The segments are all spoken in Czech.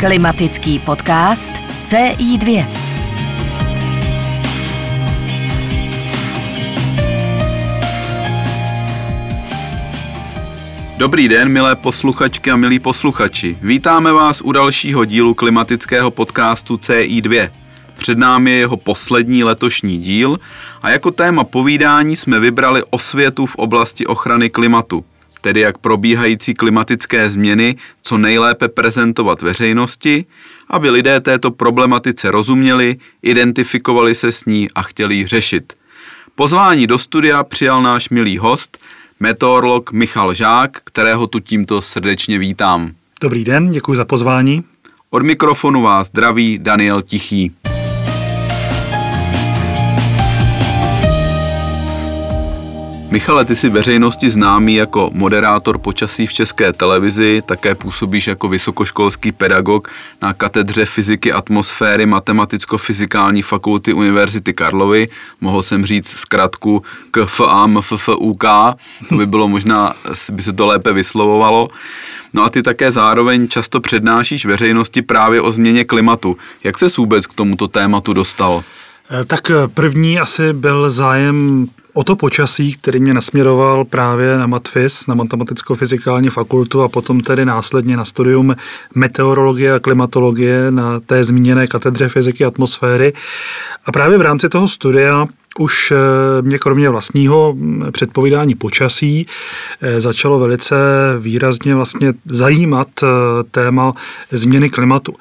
Klimatický podcast CI2. Dobrý den, milé posluchačky a milí posluchači. Vítáme vás u dalšího dílu klimatického podcastu CI2. Před námi je jeho poslední letošní díl a jako téma povídání jsme vybrali osvětu v oblasti ochrany klimatu, tedy jak probíhající klimatické změny co nejlépe prezentovat veřejnosti, aby lidé této problematice rozuměli, identifikovali se s ní a chtěli ji řešit. Pozvání do studia přijal náš milý host, meteorolog Michal Žák, kterého tu tímto srdečně vítám. Dobrý den, děkuji za pozvání. Od mikrofonu vás zdraví Daniel Tichý. Michale, ty jsi veřejnosti známý jako moderátor počasí v české televizi, také působíš jako vysokoškolský pedagog na katedře fyziky atmosféry Matematicko-fyzikální fakulty Univerzity Karlovy. Mohl jsem říct zkratku KFA MFFUK, to by bylo možná, by se to lépe vyslovovalo. No a ty také zároveň často přednášíš veřejnosti právě o změně klimatu. Jak se vůbec k tomuto tématu dostal? Eh, tak eh, první asi byl zájem o to počasí, který mě nasměroval právě na Matfis, na matematicko-fyzikální fakultu a potom tedy následně na studium meteorologie a klimatologie na té zmíněné katedře fyziky atmosféry. A právě v rámci toho studia už eh, mě kromě vlastního hm, předpovídání počasí eh, začalo velice výrazně vlastně zajímat eh, téma změny klimatu.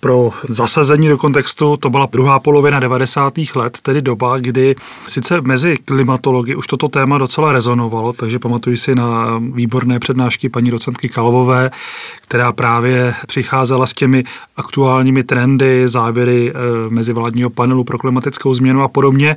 Pro zasazení do kontextu to byla druhá polovina 90. let, tedy doba, kdy sice mezi klimatology už toto téma docela rezonovalo, takže pamatuju si na výborné přednášky paní docentky Kalvové, která právě přicházela s těmi aktuálními trendy, závěry mezivládního panelu pro klimatickou změnu a podobně.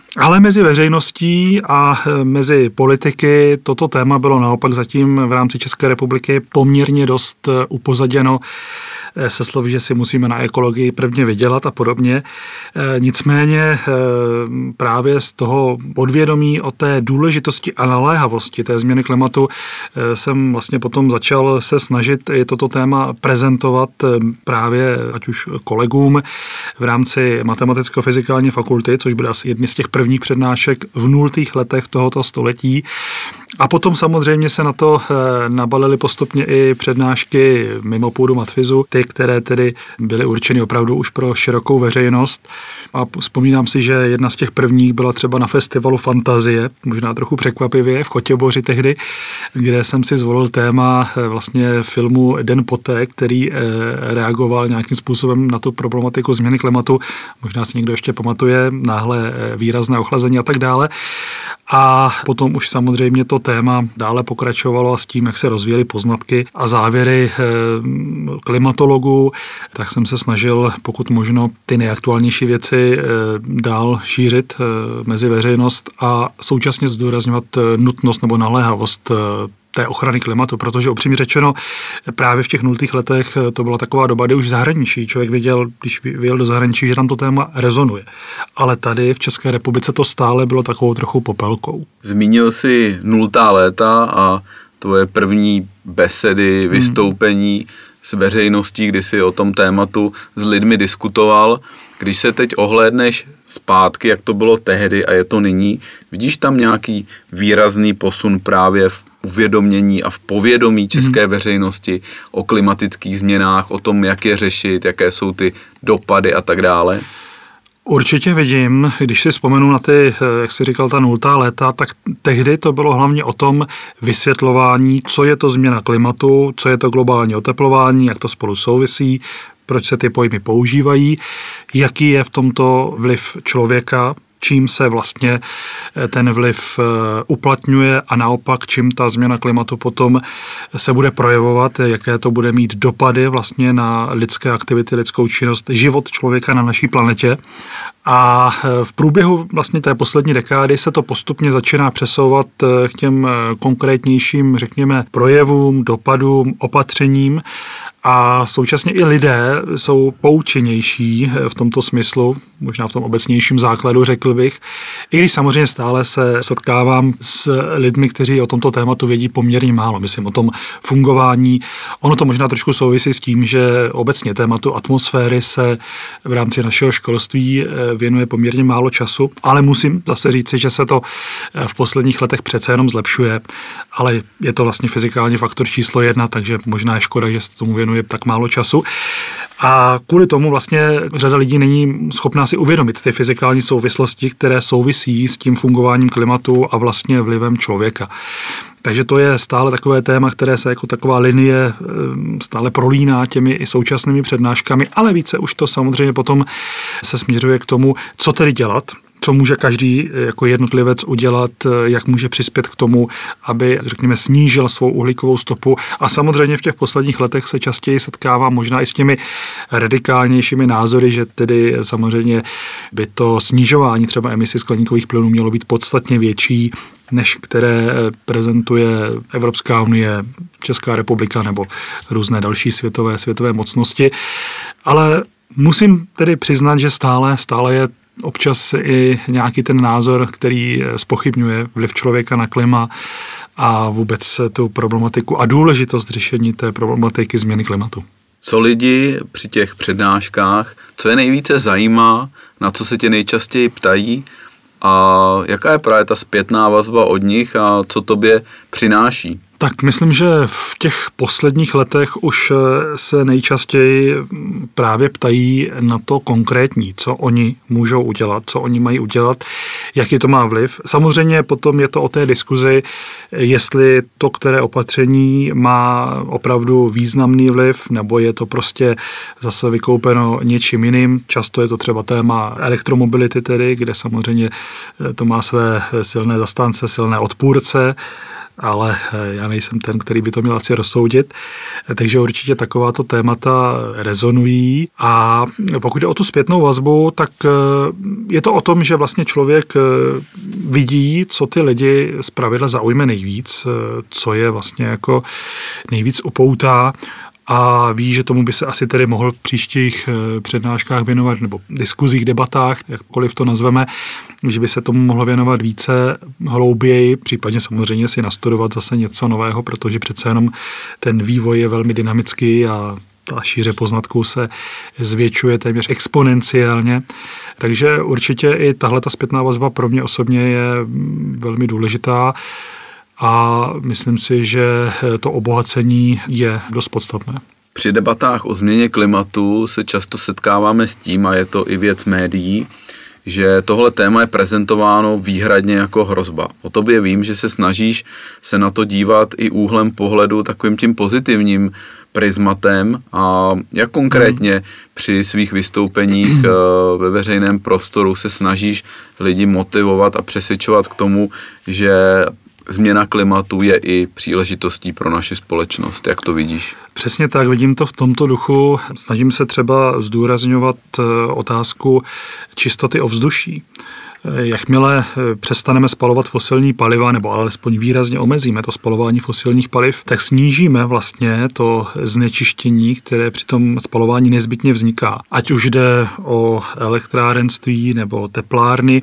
Ale mezi veřejností a e, mezi politiky toto téma bylo naopak zatím v rámci České republiky poměrně dost e, upozaděno Eh, se slovy, že si musíme na ekologii prvně vydělat a podobně. Nicméně právě z toho podvědomí o té důležitosti a naléhavosti té změny klimatu jsem vlastně potom začal se snažit i toto téma prezentovat právě ať už kolegům v rámci matematicko-fyzikální fakulty, což bude asi jedny z těch prvních přednášek v nultých letech tohoto století. A potom samozřejmě se na to nabalily postupně i přednášky mimo půdu Matfizu, ty, které tedy byly určeny opravdu už pro širokou veřejnost. A vzpomínám si, že jedna z těch prvních byla třeba na festivalu Fantazie, možná trochu překvapivě v Chotěboři tehdy, kde jsem si zvolil téma eh, vlastně filmu Den poté, který eh, reagoval nějakým způsobem na tu problematiku změny klimatu. Možná si někdo ještě pamatuje náhle eh, výrazné ochlazení a tak dále. A potom už samozřejmě to téma dále pokračovalo a s tím, jak se rozvíjely poznatky a závěry klimatologů, tak jsem se snažil pokud možno ty nejaktuálnější věci Eh, dál šířit eh, mezi veřejnost a současně zdůrazňovat eh, nutnost nebo naléhavost té ochrany klimatu, protože upřímně řečeno právě v těch nultých letech to byla taková doba, kdy už v zahraničí člověk viděl, když vyjel do zahraničí, že tam to téma rezonuje. Ale tady v České republice to stále bylo takovou trochu popelkou. Zmínil si nultá léta a tvoje první besedy, hmm. vystoupení hmm. s veřejností, kdy si o tom tématu s lidmi diskutoval. Když se teď ohlédneš zpátky, jak to bylo tehdy a je to nyní, vidíš tam nějaký výrazný posun právě v uvědomění a v povědomí české mm. veřejnosti o klimatických změnách, o tom, jak je řešit, jaké jsou ty dopady a tak dále? Určitě vidím, když si vzpomenu na ty, jak si říkal, ta nultá léta, tak tehdy to bylo hlavně o tom vysvětlování, co je to změna klimatu, co je to globální oteplování, jak to spolu souvisí, proč se ty pojmy používají, jaký je v tomto vliv člověka, čím se vlastně eh, ten vliv eh, uplatňuje a naopak, čím ta změna klimatu potom se bude projevovat, jaké to bude mít dopady vlastně na lidské aktivity, lidskou činnost, život člověka na naší planetě. A eh, v průběhu vlastně té poslední dekády se to postupně začíná přesouvat k těm konkrétnějším, řekněme, projevům, dopadům, opatřením A současně i lidé jsou poučenější v tomto smyslu, možná v tom obecnějším základu, řekl bych. I když samozřejmě stále se setkávám s lidmi, kteří o tomto tématu vědí poměrně málo. Myslím o tom fungování. Ono to možná trošku souvisí s tím, že obecně tématu atmosféry se v rámci našeho školství eh, věnuje poměrně málo času, ale musím zase říci, že se to eh, v posledních letech přece jenom zlepšuje, ale je to vlastně fyzikální faktor číslo jedna, takže možná je škoda, že se tomu věnuje tak málo času. A kvůli tomu vlastně řada lidí není schopná si uvědomit ty fyzikální souvislosti, které souvisí s tím fungováním klimatu a vlastně vlivem člověka. Takže to je stále takové téma, které se jako taková linie eh, stále prolíná těmi i současnými přednáškami, ale více už to samozřejmě potom se směřuje k tomu, co tedy dělat, co může každý jako jednotlivec udělat, jak může přispět k tomu, aby, řekněme, snížil svou uhlíkovou stopu. A samozřejmě v těch posledních letech se častěji setkává možná i s těmi radikálnějšími názory, že tedy samozřejmě by to snižování třeba emisí skleníkových plynů mělo být podstatně větší, než které prezentuje Evropská unie, Česká republika nebo různé další světové, světové mocnosti. Ale Musím tedy přiznat, že stále, stále je občas i nějaký ten názor, který spochybňuje vliv člověka na klima a vůbec tu problematiku a důležitost řešení té problematiky změny klimatu. Co lidi při těch přednáškách, co je nejvíce zajímá, na co se tě nejčastěji ptají a jaká je právě ta zpětná vazba od nich a co tobě přináší? Tak myslím, že v těch posledních letech už eh, se nejčastěji právě ptají na to konkrétní, co oni můžou udělat, co oni mají udělat, jaký to má vliv. Samozřejmě potom je to o té diskuzi, jestli to, které opatření má opravdu významný vliv, nebo je to prostě zase vykoupeno něčím jiným. Často je to třeba téma elektromobility tedy, kde samozřejmě eh, to má své silné zastánce, silné odpůrce, ale eh, já nejsem ten, který by to měl asi rozsoudit. Takže určitě takováto témata rezonují a pokud je o tu zpětnou vazbu, tak eh, je to o tom, že vlastně člověk eh, vidí, co ty lidi z pravidla zaujme nejvíc, co je vlastně jako nejvíc upoutá a ví, že tomu by se asi tedy mohl v příštích eh, přednáškách věnovat, nebo diskuzích, debatách, jakkoliv to nazveme, že by se tomu mohlo věnovat více hlouběji, případně samozřejmě si nastudovat zase něco nového, protože přece jenom ten vývoj je velmi dynamický a ta šíře poznatků se zvětšuje téměř exponenciálně. Takže určitě i tahle ta zpětná vazba pro mě osobně je velmi důležitá a myslím si, že to obohacení je dost podstatné. Při debatách o změně klimatu se často setkáváme s tím, a je to i věc médií, že tohle téma je prezentováno výhradně jako hrozba. O tobě vím, že se snažíš se na to dívat i úhlem pohledu takovým tím pozitivním prismatem a jak konkrétně hmm. při svých vystoupeních eh, ve veřejném prostoru se snažíš lidi motivovat a přesvědčovat k tomu, že změna klimatu je i příležitostí pro naši společnost. Jak to vidíš? Přesně tak, vidím to v tomto duchu. Snažím se třeba zdůrazňovat eh, otázku čistoty ovzduší. Eh, jakmile eh, přestaneme spalovat fosilní paliva, nebo alespoň výrazně omezíme to spalování fosilních paliv, tak snížíme vlastně to znečištění, které při tom spalování nezbytně vzniká. Ať už jde o elektrárenství nebo teplárny,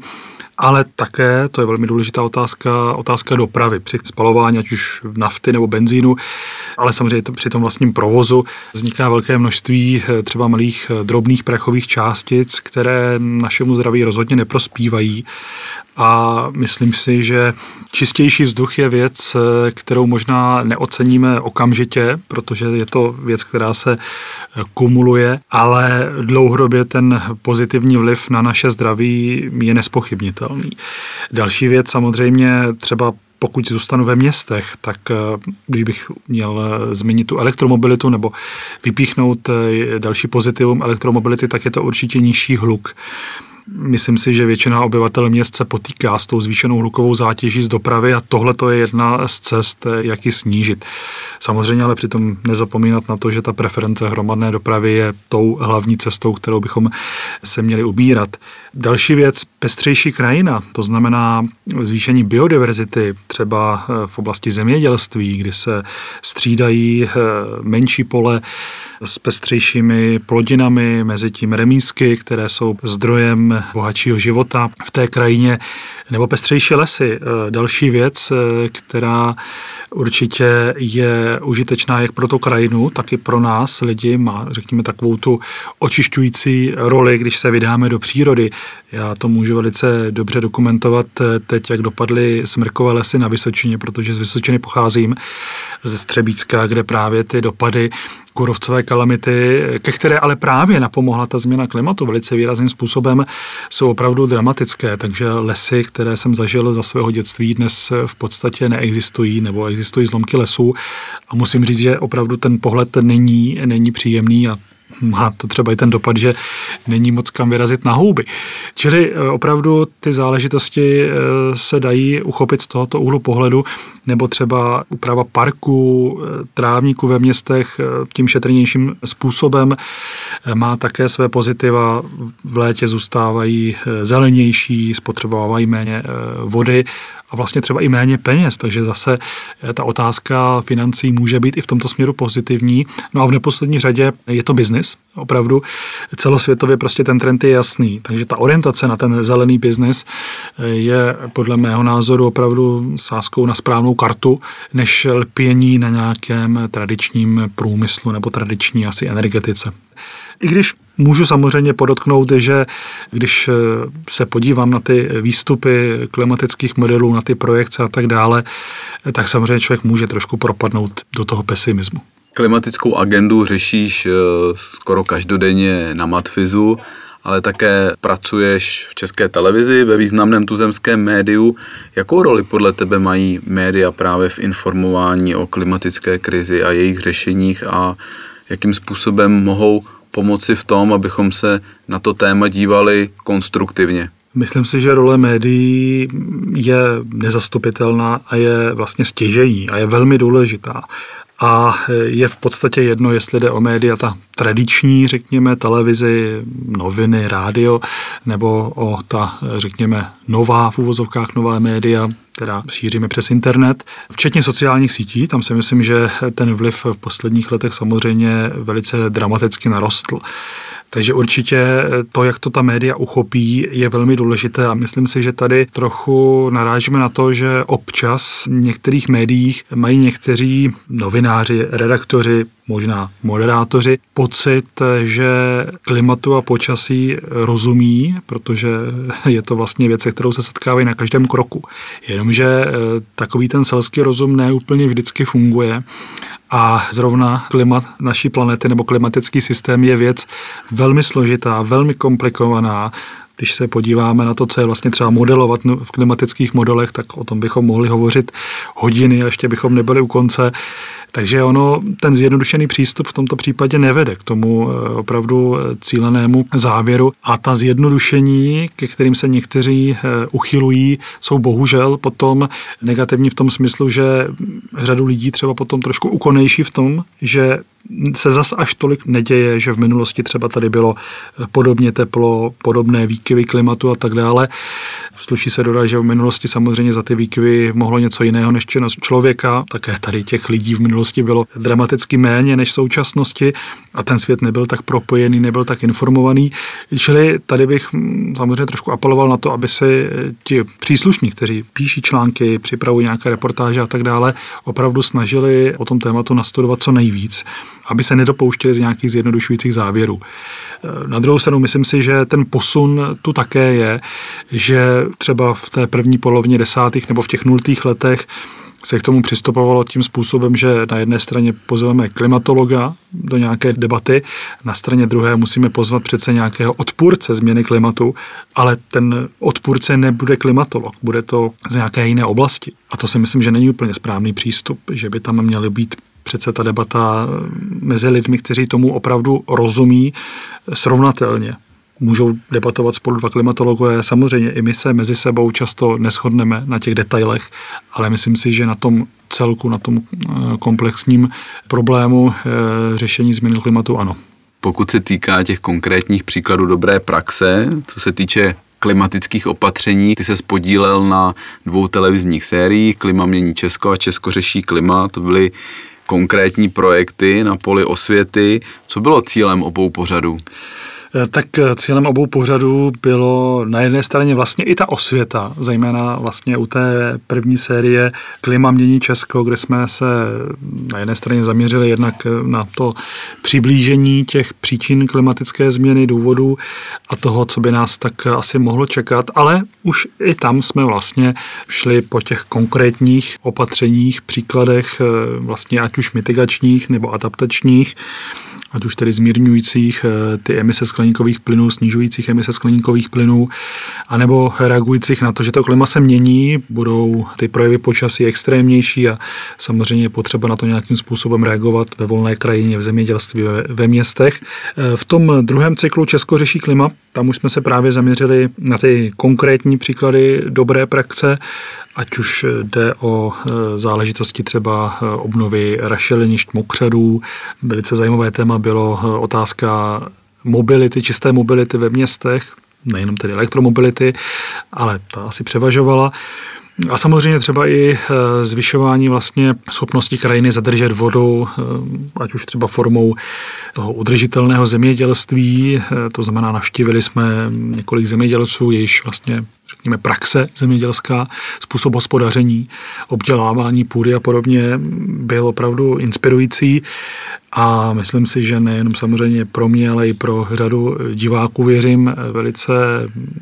ale také, to je velmi důležitá otázka, otázka dopravy při spalování, ať už nafty nebo benzínu, ale samozřejmě při tom vlastním provozu vzniká velké množství eh, třeba malých eh, drobných prachových částic, které našemu zdraví rozhodně neprospívají a myslím si, že čistější vzduch je věc, eh, kterou možná neoceníme okamžitě, protože je to věc, která se kumuluje, ale dlouhodobě ten pozitivní vliv na naše zdraví je nespochybnitelný. Další věc samozřejmě třeba pokud zůstanu ve městech, tak eh, když bych měl zmínit tu elektromobilitu nebo vypíchnout další pozitivum elektromobility, tak je to určitě nižší hluk. Myslím si, že většina obyvatel měst se potýká s tou zvýšenou hlukovou zátěží z dopravy a tohle to je jedna z cest, jak ji snížit. Samozřejmě ale přitom nezapomínat na to, že ta preference hromadné dopravy je tou hlavní cestou, kterou bychom se měli ubírat. Další věc, pestřejší krajina, to znamená zvýšení biodiverzity, třeba v oblasti zemědělství, kdy se střídají eh, menší pole s pestřejšími plodinami, mezi tím remísky, které jsou zdrojem bohatšího života v té krajině, nebo pestřejší lesy. Eh, další věc, eh, která určitě je užitečná jak pro tu krajinu, tak i pro nás lidi, má, řekněme, takovou tu očišťující roli, když se vydáme do přírody. Já to můžu velice dobře dokumentovat eh, teď, jak dopadly smrkové lesy na Vysočině, protože z Vysočiny pocházím, ze Střebícka, kde právě ty dopady kůrovcové kalamity, ke které ale právě napomohla ta změna klimatu velice výrazným způsobem, jsou opravdu dramatické. Takže lesy, které jsem zažil za svého dětství, dnes v podstatě neexistují nebo existují zlomky lesů. A musím říct, že opravdu ten pohled není, není příjemný a má to třeba i ten dopad, že není moc kam vyrazit na houby. Čili eh, opravdu ty záležitosti eh, se dají uchopit z tohoto úhlu pohledu, nebo třeba úprava parku, eh, trávníků ve městech tím šetrnějším způsobem má také své pozitiva. V létě zůstávají zelenější, spotřebovávají méně vody a vlastně třeba i méně peněz, takže zase eh, ta otázka financí může být i v tomto směru pozitivní. No a v neposlední řadě je to biznis, opravdu celosvětově prostě ten trend je jasný, takže ta orientace na ten zelený biznis eh, je podle mého názoru opravdu sázkou na správnou kartu, než lpění na nějakém tradičním průmyslu nebo tradiční asi energetice. I když můžu samozřejmě podotknout, že když eh, se podívám na ty výstupy klimatických modelů, na ty projekce a tak dále, eh, tak samozřejmě člověk může trošku propadnout do toho pesimismu. Klimatickou agendu řešíš eh, skoro každodenně na Matfizu, ale také pracuješ v české televizi ve významném tuzemském médiu. Jakou roli podle tebe mají média právě v informování o klimatické krizi a jejich řešeních a jakým způsobem mohou pomoci v tom, abychom se na to téma dívali konstruktivně? Myslím si, že role médií je nezastupitelná a je vlastně stěžení a je velmi důležitá. A je v podstatě jedno, jestli jde o média ta tradiční, řekněme, televizi, noviny, rádio, nebo o ta, řekněme, nová v úvozovkách nová média, která šíříme přes internet, včetně sociálních sítí. Tam si myslím, že ten vliv v posledních letech samozřejmě velice dramaticky narostl. Takže určitě to, jak to ta média uchopí, je velmi důležité a myslím si, že tady trochu narážíme na to, že občas v některých médiích mají někteří novináři, redaktoři, možná moderátoři, pocit, že klimatu a počasí rozumí, protože je to vlastně věc, kterou se setkávají na každém kroku. Jenomže eh, takový ten selský rozum neúplně vždycky funguje a zrovna klimat naší planety nebo klimatický systém je věc velmi složitá, velmi komplikovaná. Když se podíváme na to, co je vlastně třeba modelovat v klimatických modelech, tak o tom bychom mohli hovořit hodiny a ještě bychom nebyli u konce. Takže ono, ten zjednodušený přístup v tomto případě nevede k tomu eh, opravdu eh, cílenému závěru a ta zjednodušení, ke kterým se někteří eh, uchylují, jsou bohužel potom negativní v tom smyslu, že řadu lidí třeba potom trošku ukonejší v tom, že se zas až tolik neděje, že v minulosti třeba tady bylo podobně teplo, podobné výkyvy klimatu a tak dále. Sluší se dodat, že v minulosti samozřejmě za ty výkyvy mohlo něco jiného než činnost člověka. Také tady těch lidí v minulosti bylo dramaticky méně než v současnosti a ten svět nebyl tak propojený, nebyl tak informovaný. Čili tady bych mm, samozřejmě trošku apeloval na to, aby si ti příslušní, kteří píší články, připravují nějaké reportáže a tak dále, opravdu snažili o tom tématu nastudovat co nejvíc, aby se nedopouštěli z nějakých zjednodušujících závěrů. Na druhou stranu myslím si, že ten posun tu také je, že třeba v té první polovině desátých nebo v těch nultých letech se k tomu přistupovalo tím způsobem, že na jedné straně pozveme klimatologa do nějaké debaty, na straně druhé musíme pozvat přece nějakého odpůrce změny klimatu, ale ten odpůrce nebude klimatolog, bude to z nějaké jiné oblasti. A to si myslím, že není úplně správný přístup, že by tam měly být přece ta debata mezi lidmi, kteří tomu opravdu rozumí srovnatelně. můžou debatovat spolu dva klimatologové. Samozřejmě i my se mezi sebou často neschodneme na těch detailech, ale myslím si, že na tom celku, na tom eh, komplexním problému eh, řešení změny klimatu ano. Pokud se týká těch konkrétních příkladů dobré praxe, co se týče klimatických opatření. Ty se spodílel na dvou televizních sériích, Klima mění Česko a Česko řeší klima. To byly konkrétní projekty na poli osvěty. Co bylo cílem obou pořadů? Eh, tak eh, cílem obou pořadů bylo na jedné straně vlastně i ta osvěta, zejména vlastně u té první série Klima mění Česko, kde jsme se na jedné straně zaměřili jednak eh, na to přiblížení těch příčin klimatické změny, důvodů a toho, co by nás tak asi mohlo čekat, ale už i tam jsme vlastně šli po těch konkrétních opatřeních, příkladech vlastně ať už mitigačních nebo adaptačních, ať už tedy zmírňujících eh, ty emise skleníkových plynů, snižujících emise skleníkových plynů, anebo reagujících na to, že to klima se mění, budou ty projevy počasí extrémnější a samozřejmě je potřeba na to nějakým způsobem reagovat ve volné krajině, v zemědělství, ve, ve městech. Eh, v tom druhém cyklu Česko řeší klima, tam už jsme se právě zaměřili na ty konkrétní příklady dobré praxe ať už jde o e, záležitosti třeba obnovy rašelinišť mokřadů. Velice zajímavé téma bylo e, otázka mobility, čisté mobility ve městech, nejenom tedy elektromobility, ale ta asi převažovala. A samozřejmě třeba i zvyšování vlastně schopnosti krajiny zadržet vodu, ať už třeba formou toho udržitelného zemědělství, to znamená navštívili jsme několik zemědělců, jejichž vlastně řekněme, praxe zemědělská, způsob hospodaření, obdělávání půdy a podobně byl opravdu inspirující a myslím si, že nejenom samozřejmě pro mě, ale i pro řadu diváků věřím velice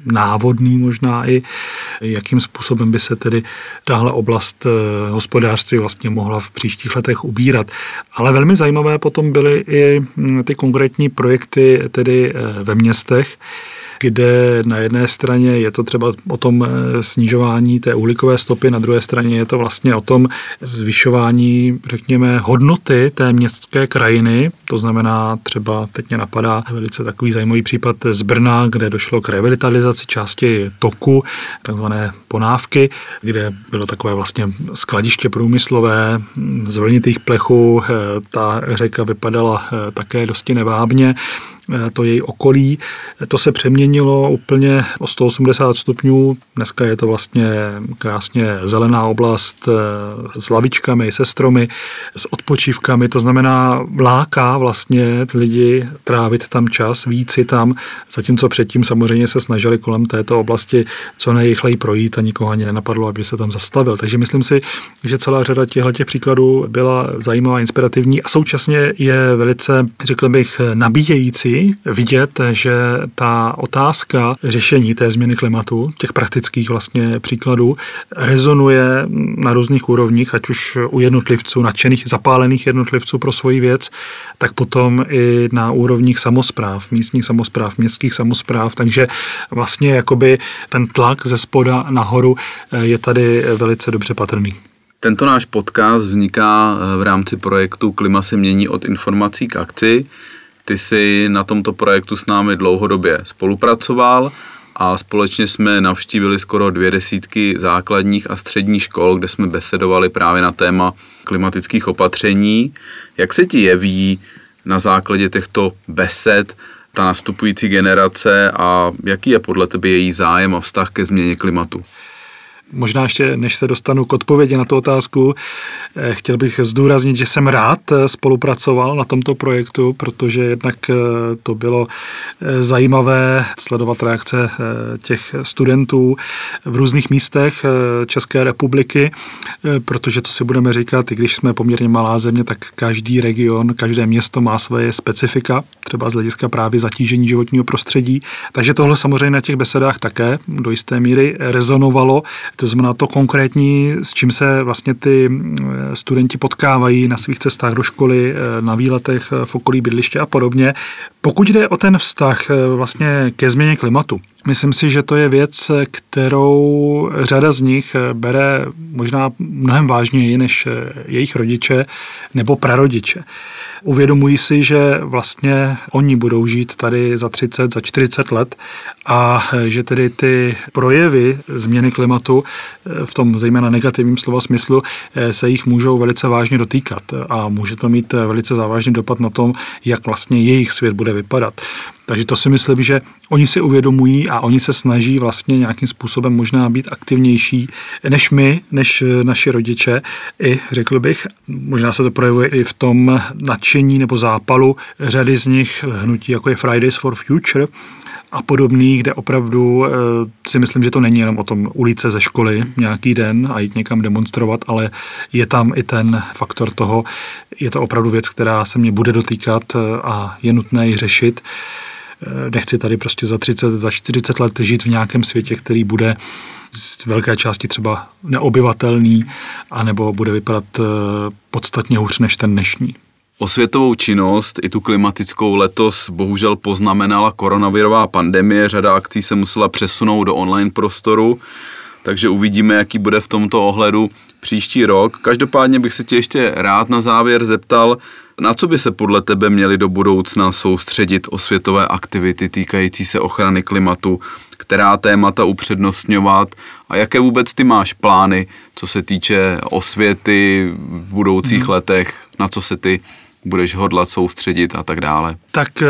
návodný možná i, jakým způsobem by se tedy tahle oblast eh, hospodářství vlastně mohla v příštích letech ubírat. Ale velmi zajímavé potom byly i hm, ty konkrétní projekty tedy eh, ve městech, kde na jedné straně je to třeba o tom eh, snižování té uhlíkové stopy, na druhé straně je to vlastně o tom zvyšování, řekněme, hodnoty té městské krajiny. To znamená třeba, teď mě napadá velice takový zajímavý případ z Brna, kde došlo k revitalizaci části toku, takzvané ponávky, kde bylo takové vlastně skladiště průmyslové z vlnitých plechů. Eh, ta řeka vypadala eh, také dosti nevábně. Eh, to její okolí. To se přeměnilo úplně o 180 stupňů. Dneska je to vlastně krásně zelená oblast eh, s lavičkami, se stromy, s odpočívkami. To znamená, vláká vlastně lidi trávit tam čas, víci tam, zatímco předtím samozřejmě se snažili kolem této oblasti co nejrychleji projít a nikoho ani nenapadlo, aby se tam zastavil. Takže myslím si, že celá řada těchto příkladů byla zajímavá, inspirativní a současně je velice, řekl bych, nabíjející vidět, že ta otázka řešení té změny klimatu, těch praktických vlastně příkladů, rezonuje na různých úrovních, ať už u jednotlivců, nadšených, zapálených jednotlivců pro svoji věc, tak potom i na úrovních samozpráv, místních samozpráv, městských samozpráv, takže vlastně jakoby ten tlak ze spoda nahoru je tady velice dobře patrný. Tento náš podcast vzniká v rámci projektu Klima se mění od informací k akci. Ty jsi na tomto projektu s námi dlouhodobě spolupracoval a společně jsme navštívili skoro dvě desítky základních a středních škol, kde jsme besedovali právě na téma klimatických opatření. Jak se ti jeví na základě těchto besed ta nastupující generace a jaký je podle tebe její zájem a vztah ke změně klimatu? Možná ještě, než se dostanu k odpovědi na tu otázku, eh, chtěl bych zdůraznit, že jsem rád eh, spolupracoval na tomto projektu, protože jednak eh, to bylo zajímavé sledovat reakce těch studentů v různých místech České republiky, protože to si budeme říkat, i když jsme poměrně malá země, tak každý region, každé město má své specifika, třeba z hlediska právě zatížení životního prostředí. Takže tohle samozřejmě na těch besedách také do jisté míry rezonovalo. To znamená to konkrétní, s čím se vlastně ty mm, studenti potkávají na svých cestách do školy, eh, na výletech v okolí bydliště a podobně. Pokud jde o ten vztah eh, vlastně ke změně klimatu, Myslím si, že to je věc, kterou řada z nich bere možná mnohem vážněji než jejich rodiče nebo prarodiče. Uvědomují si, že vlastně oni budou žít tady za 30, za 40 let a že tedy ty projevy změny klimatu v tom zejména negativním slova smyslu se jich můžou velice vážně dotýkat a může to mít velice závažný dopad na tom, jak vlastně jejich svět bude vypadat. Takže to si myslím, že oni si uvědomují a oni se snaží vlastně nějakým způsobem možná být aktivnější než my, než naši rodiče. I řekl bych, možná se to projevuje i v tom nadšení nebo zápalu řady z nich hnutí, jako je Fridays for Future, a podobný, kde opravdu e, si myslím, že to není jenom o tom ulice ze školy nějaký den a jít někam demonstrovat, ale je tam i ten faktor toho, je to opravdu věc, která se mě bude dotýkat e, a je nutné ji řešit. Eh, nechci tady prostě za 30, za 40 let žít v nějakém světě, který bude z velké části třeba neobyvatelný, anebo bude vypadat eh, podstatně hůř než ten dnešní. Osvětovou činnost, i tu klimatickou letos bohužel poznamenala koronavirová pandemie. Řada akcí se musela přesunout do online prostoru, takže uvidíme, jaký bude v tomto ohledu příští rok. Každopádně bych se tě ještě rád na závěr zeptal, na co by se podle tebe měly do budoucna soustředit osvětové aktivity týkající se ochrany klimatu, která témata upřednostňovat a jaké vůbec ty máš plány, co se týče osvěty v budoucích hmm. letech, na co se ty budeš hodlat soustředit a tak dále? Tak eh,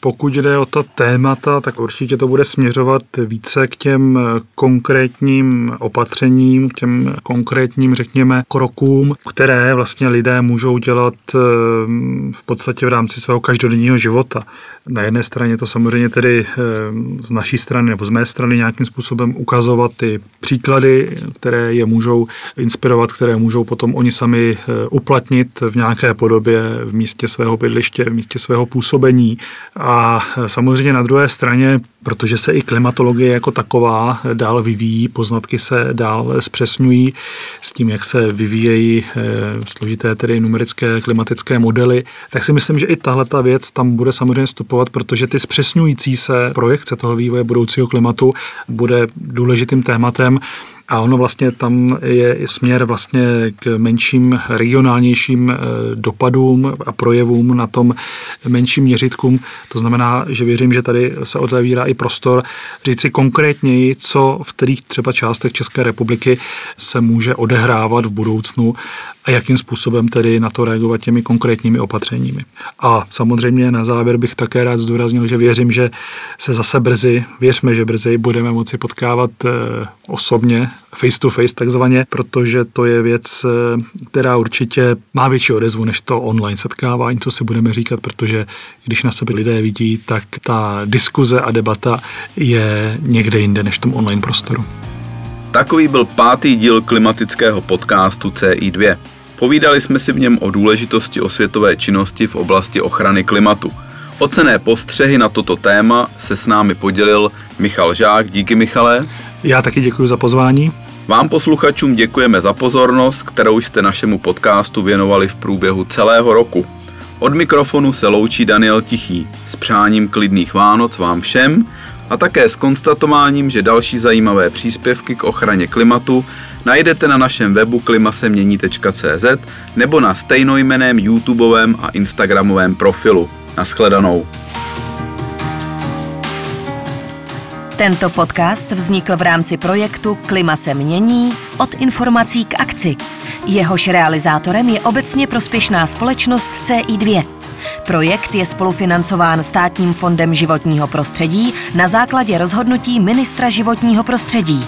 pokud jde o ta témata, tak určitě to bude směřovat více k těm eh, konkrétním opatřením, k těm konkrétním, řekněme, krokům, které vlastně lidé můžou dělat eh, v podstatě v rámci svého každodenního života. Na jedné straně to samozřejmě tedy z naší strany nebo z mé strany nějakým způsobem ukazovat ty příklady, které je můžou inspirovat, které můžou potom oni sami uplatnit v nějaké podobě v místě svého bydliště, v místě svého působení. A samozřejmě na druhé straně, protože se i klimatologie jako taková dál vyvíjí, poznatky se dál zpřesňují s tím, jak se vyvíjejí eh, složité tedy numerické klimatické modely, tak si myslím, že i tahle ta věc tam bude samozřejmě vstupovat, protože ty zpřesňující se projekce toho vývoje budoucího klimatu bude důležitým tématem a ono vlastně tam je směr vlastně k menším regionálnějším eh, dopadům a projevům na tom menším měřitkům. To znamená, že věřím, že tady se otevírá i prostor říci konkrétněji, co v kterých třeba částech České republiky se může odehrávat v budoucnu a jakým způsobem tedy na to reagovat těmi konkrétními opatřeními. A samozřejmě na závěr bych také rád zdůraznil, že věřím, že se zase brzy, věřme, že brzy budeme moci potkávat eh, osobně, face to face takzvaně, protože to je věc, eh, která určitě má větší odezvu než to online setkávání, co si budeme říkat, protože když na sebe lidé vidí, tak ta diskuze a debata je někde jinde než v tom online prostoru. Takový byl pátý díl klimatického podcastu CI2. Povídali jsme si v něm o důležitosti osvětové činnosti v oblasti ochrany klimatu. Ocené postřehy na toto téma se s námi podělil Michal Žák. Díky Michale. Já taky děkuji za pozvání. Vám posluchačům děkujeme za pozornost, kterou jste našemu podcastu věnovali v průběhu celého roku. Od mikrofonu se loučí Daniel Tichý. S přáním klidných Vánoc vám všem a také s konstatováním, že další zajímavé příspěvky k ochraně klimatu najdete na našem webu klimasemění.cz nebo na stejnojmeném YouTubeovém a Instagramovém profilu. Naschledanou. Tento podcast vznikl v rámci projektu Klima se mění od informací k akci. Jehož realizátorem je obecně prospěšná společnost CI2. Projekt je spolufinancován Státním fondem životního prostředí na základě rozhodnutí ministra životního prostředí.